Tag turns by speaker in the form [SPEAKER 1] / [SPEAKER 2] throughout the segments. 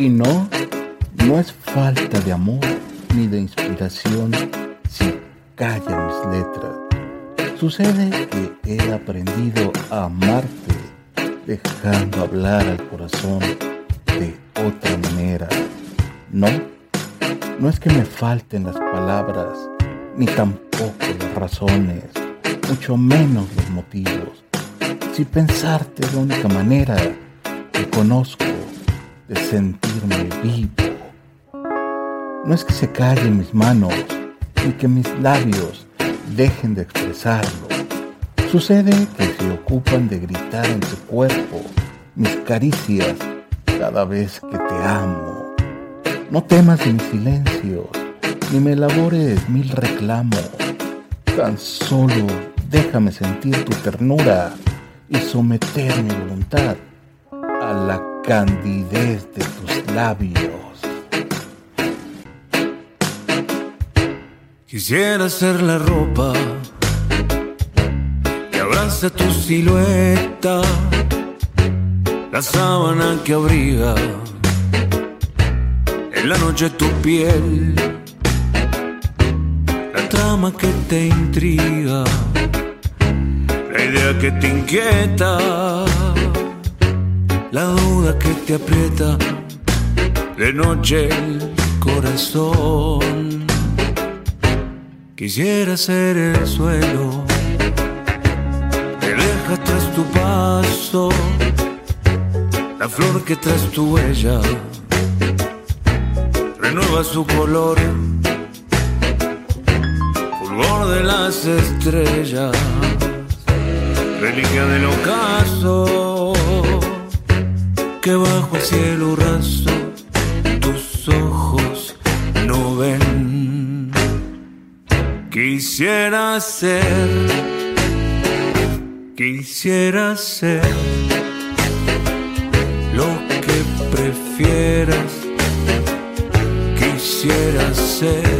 [SPEAKER 1] Y no, no es falta de amor ni de inspiración si callan mis letras. Sucede que he aprendido a amarte dejando hablar al corazón de otra manera. No, no es que me falten las palabras, ni tampoco las razones, mucho menos los motivos. Si pensarte es la única manera que conozco de sentirme vivo. No es que se callen mis manos, ni que mis labios dejen de expresarlo. Sucede que se ocupan de gritar en tu cuerpo mis caricias cada vez que te amo. No temas de mis silencios, ni me elabores mil reclamos. Tan solo déjame sentir tu ternura y someter mi voluntad a la candidez de tus labios.
[SPEAKER 2] Quisiera ser la ropa que abraza tu silueta, la sábana que abriga en la noche tu piel, la trama que te intriga, la idea que te inquieta, la duda que te aprieta de noche el corazón. Quisiera ser el suelo que deja tras tu paso, la flor que tras tu huella renueva su color, fulgor de las estrellas, reliquia del ocaso, que bajo el cielo raso tus ojos no ven. Quisiera ser, quisiera ser lo que prefieras. Quisiera ser,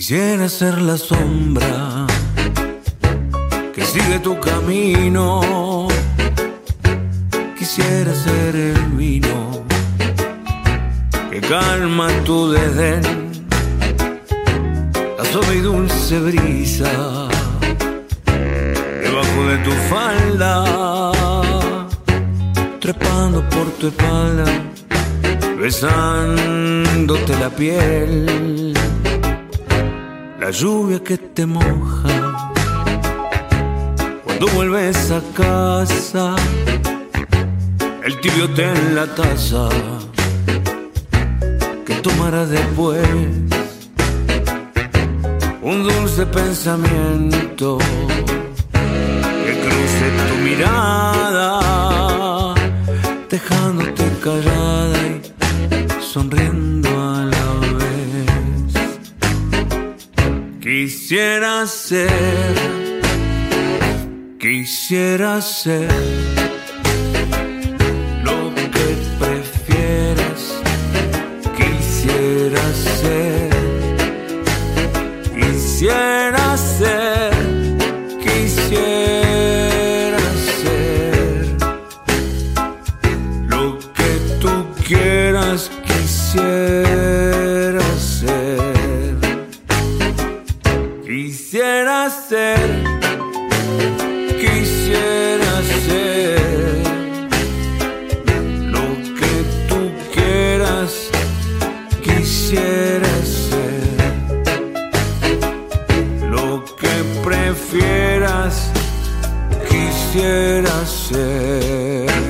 [SPEAKER 2] Quisiera ser la sombra que sigue tu camino. Quisiera ser el vino que calma tu desdén. La suave y dulce brisa debajo de tu falda, trepando por tu espalda, besándote la piel la lluvia que te moja. Cuando vuelves a casa, el tibio té en la taza que tomarás después, un dulce pensamiento que cruce tu mirada, dejándote callada y sonriendo Quisiera ser, quisiera ser lo que prefieras. Quisiera ser, quisiera ser lo que tú quieras, quisiera ser lo que prefieras, quisiera ser.